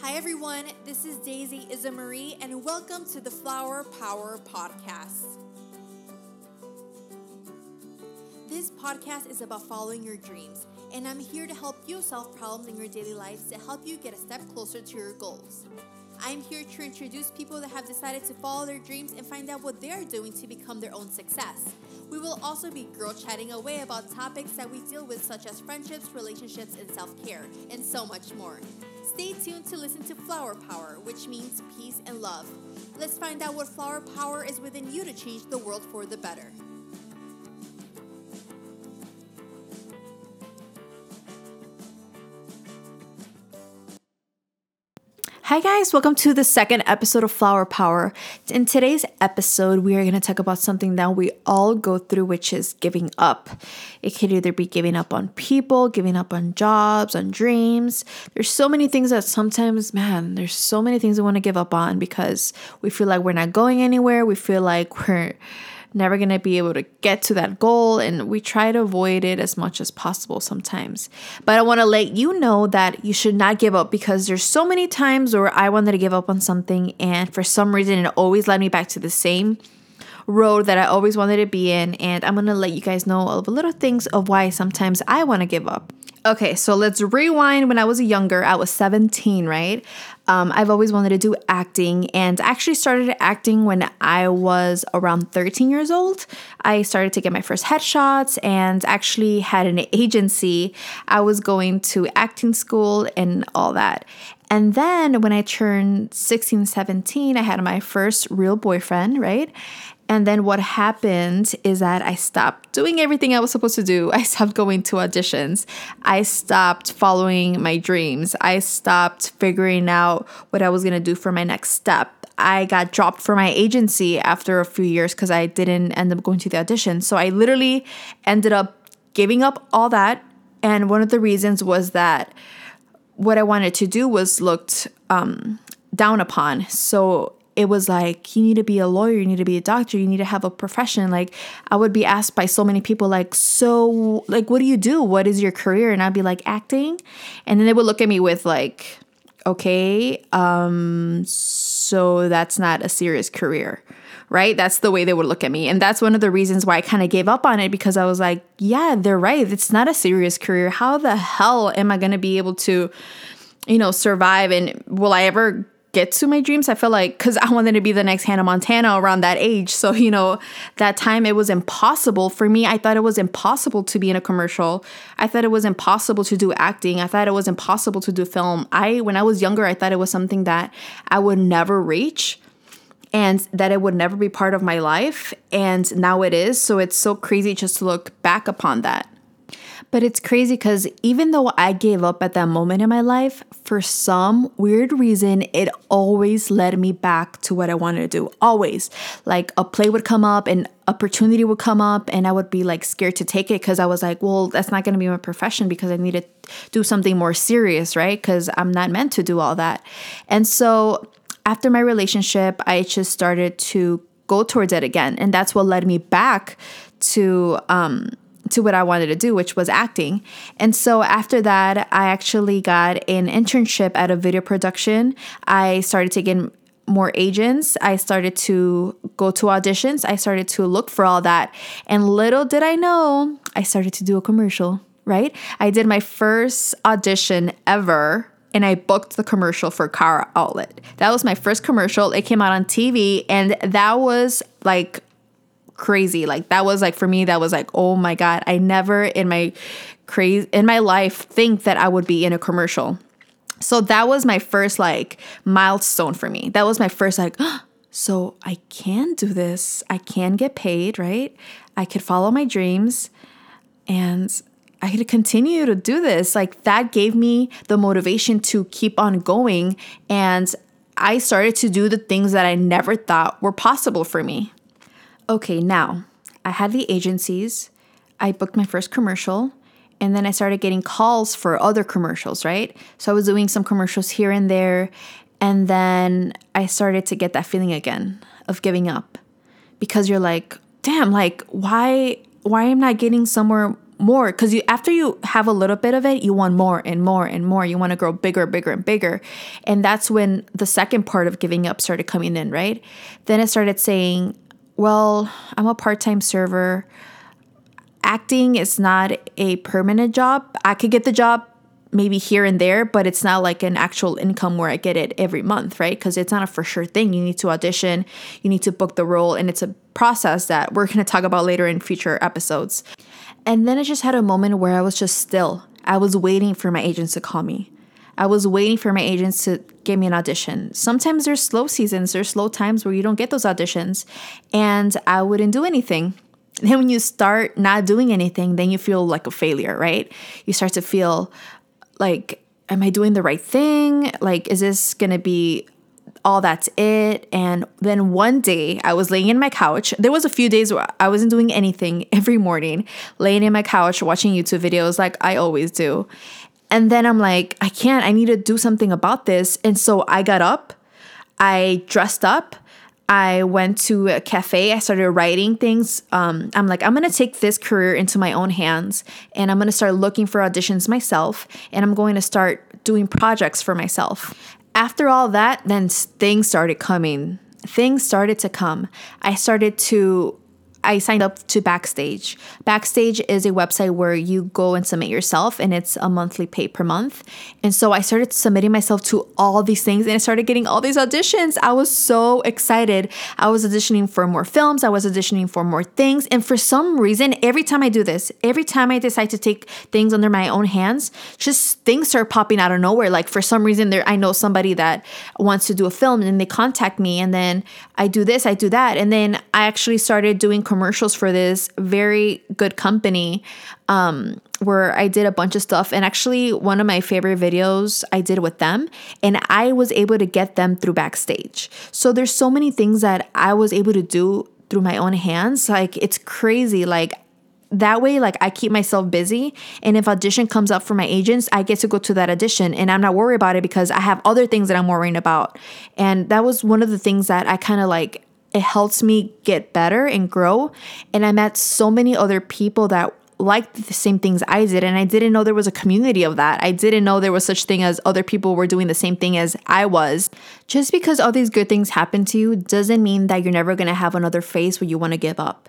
Hi, everyone. This is Daisy Isamarie, and welcome to the Flower Power Podcast. This podcast is about following your dreams, and I'm here to help you solve problems in your daily lives to help you get a step closer to your goals. I'm here to introduce people that have decided to follow their dreams and find out what they are doing to become their own success. We will also be girl chatting away about topics that we deal with, such as friendships, relationships, and self care, and so much more. Stay tuned to listen to Flower Power, which means peace and love. Let's find out what flower power is within you to change the world for the better. Hi, guys, welcome to the second episode of Flower Power. In today's episode, we are going to talk about something that we all go through, which is giving up. It could either be giving up on people, giving up on jobs, on dreams. There's so many things that sometimes, man, there's so many things we want to give up on because we feel like we're not going anywhere. We feel like we're never going to be able to get to that goal. And we try to avoid it as much as possible sometimes. But I want to let you know that you should not give up because there's so many times where I wanted to give up on something. And for some reason, it always led me back to the same road that I always wanted to be in. And I'm going to let you guys know all the little things of why sometimes I want to give up. Okay, so let's rewind. When I was younger, I was 17, right? Um, I've always wanted to do acting and actually started acting when I was around 13 years old. I started to get my first headshots and actually had an agency. I was going to acting school and all that. And then when I turned 16, 17, I had my first real boyfriend, right? And then what happened is that I stopped doing everything I was supposed to do. I stopped going to auditions. I stopped following my dreams. I stopped figuring out what I was going to do for my next step. I got dropped from my agency after a few years because I didn't end up going to the audition. So I literally ended up giving up all that. And one of the reasons was that what I wanted to do was looked um, down upon. So it was like you need to be a lawyer you need to be a doctor you need to have a profession. Like i would be asked by so many people like so like what do you do? What is your career? And i'd be like acting. And then they would look at me with like okay um so that's not a serious career right? That's the way they would look at me. And that's one of the reasons why i kind of gave up on it because i was like yeah they're right it's not a serious career. How the hell am i going to be able to you know survive? And will i ever get to my dreams. I feel like because I wanted to be the next Hannah Montana around that age. So, you know, that time it was impossible for me. I thought it was impossible to be in a commercial. I thought it was impossible to do acting. I thought it was impossible to do film. I, when I was younger, I thought it was something that I would never reach and that it would never be part of my life. And now it is. So it's so crazy just to look back upon that. But it's crazy because even though I gave up at that moment in my life, for some weird reason, it always led me back to what I wanted to do. Always. Like a play would come up and opportunity would come up and I would be like scared to take it because I was like, well, that's not going to be my profession because I need to do something more serious, right? Because I'm not meant to do all that. And so after my relationship, I just started to go towards it again. And that's what led me back to, um, to what I wanted to do, which was acting. And so after that, I actually got an internship at a video production. I started taking more agents. I started to go to auditions. I started to look for all that. And little did I know, I started to do a commercial, right? I did my first audition ever and I booked the commercial for Car Outlet. That was my first commercial. It came out on TV and that was like crazy. Like that was like for me that was like oh my god, I never in my crazy in my life think that I would be in a commercial. So that was my first like milestone for me. That was my first like oh, so I can do this. I can get paid, right? I could follow my dreams and I could continue to do this. Like that gave me the motivation to keep on going and I started to do the things that I never thought were possible for me. Okay, now I had the agencies, I booked my first commercial, and then I started getting calls for other commercials, right? So I was doing some commercials here and there, and then I started to get that feeling again of giving up because you're like, damn, like why why am I not getting somewhere more because you after you have a little bit of it, you want more and more and more. You want to grow bigger, bigger, and bigger. And that's when the second part of giving up started coming in, right? Then it started saying, Well, I'm a part-time server. Acting is not a permanent job. I could get the job maybe here and there, but it's not like an actual income where I get it every month, right? Because it's not a for sure thing. You need to audition, you need to book the role, and it's a process that we're going to talk about later in future episodes. And then I just had a moment where I was just still. I was waiting for my agents to call me. I was waiting for my agents to give me an audition. Sometimes there's slow seasons, there's slow times where you don't get those auditions, and I wouldn't do anything. Then when you start not doing anything, then you feel like a failure, right? You start to feel like, am I doing the right thing? Like, is this gonna be all that's it. And then one day I was laying in my couch. There was a few days where I wasn't doing anything every morning, laying in my couch watching YouTube videos like I always do. And then I'm like, I can't, I need to do something about this. And so I got up, I dressed up, I went to a cafe. I started writing things. Um, I'm like, I'm gonna take this career into my own hands and I'm gonna start looking for auditions myself and I'm going to start doing projects for myself. After all that, then things started coming. Things started to come. I started to I signed up to Backstage. Backstage is a website where you go and submit yourself, and it's a monthly pay per month. And so I started submitting myself to all these things, and I started getting all these auditions. I was so excited. I was auditioning for more films, I was auditioning for more things. And for some reason, every time I do this, every time I decide to take things under my own hands, just things start popping out of nowhere. Like for some reason, there I know somebody that wants to do a film, and they contact me, and then I do this, I do that, and then I actually started doing commercials for this very good company um, where I did a bunch of stuff. And actually, one of my favorite videos I did with them, and I was able to get them through backstage. So there's so many things that I was able to do through my own hands. Like, it's crazy. Like, that way like i keep myself busy and if audition comes up for my agents i get to go to that audition and i'm not worried about it because i have other things that i'm worrying about and that was one of the things that i kind of like it helps me get better and grow. And I met so many other people that liked the same things I did and I didn't know there was a community of that. I didn't know there was such thing as other people were doing the same thing as I was. Just because all these good things happen to you doesn't mean that you're never going to have another phase where you want to give up.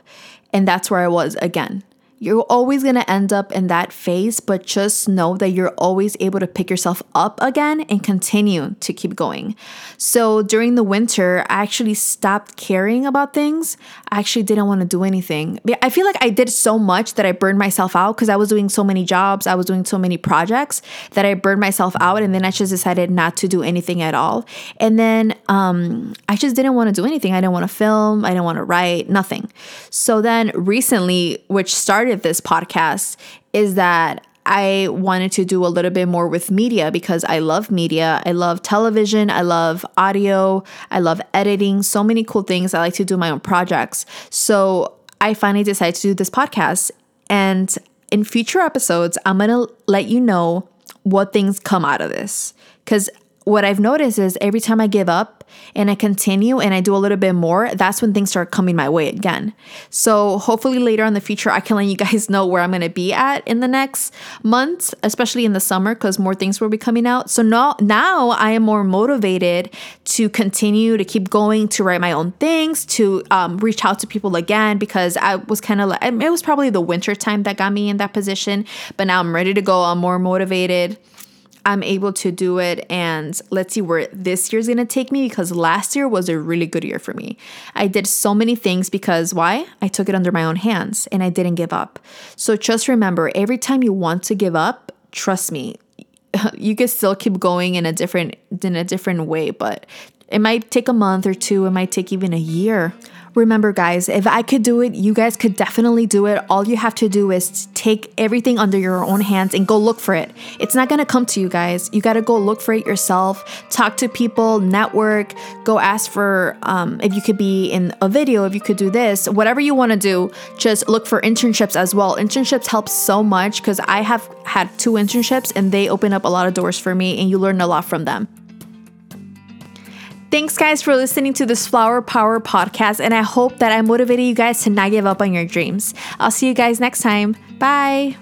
And that's where I was again. You're always going to end up in that phase, but just know that you're always able to pick yourself up again and continue to keep going. So during the winter, I actually stopped caring about things. I actually didn't want to do anything. I feel like I did so much that I burned myself out because I was doing so many jobs, I was doing so many projects that I burned myself out. And then I just decided not to do anything at all. And then um, I just didn't want to do anything. I didn't want to film, I didn't want to write, nothing. So then recently, which started started this podcast is that I wanted to do a little bit more with media because I love media. I love television. I love audio. I love editing. So many cool things. I like to do my own projects. So I finally decided to do this podcast. And in future episodes, I'm going to let you know what things come out of this. Because what I've noticed is every time I give up, and I continue and I do a little bit more, that's when things start coming my way again. So hopefully later in the future, I can let you guys know where I'm going to be at in the next months, especially in the summer, because more things will be coming out. So now, now I am more motivated to continue to keep going, to write my own things, to um, reach out to people again, because I was kind of like, it was probably the winter time that got me in that position, but now I'm ready to go. I'm more motivated. I'm able to do it and let's see where this year's gonna take me because last year was a really good year for me. I did so many things because why? I took it under my own hands and I didn't give up. So just remember every time you want to give up, trust me, you can still keep going in a different in a different way, but it might take a month or two, it might take even a year. Remember, guys, if I could do it, you guys could definitely do it. All you have to do is take everything under your own hands and go look for it. It's not gonna come to you guys. You gotta go look for it yourself, talk to people, network, go ask for um, if you could be in a video, if you could do this, whatever you wanna do, just look for internships as well. Internships help so much because I have had two internships and they open up a lot of doors for me and you learn a lot from them. Thanks, guys, for listening to this Flower Power podcast. And I hope that I motivated you guys to not give up on your dreams. I'll see you guys next time. Bye.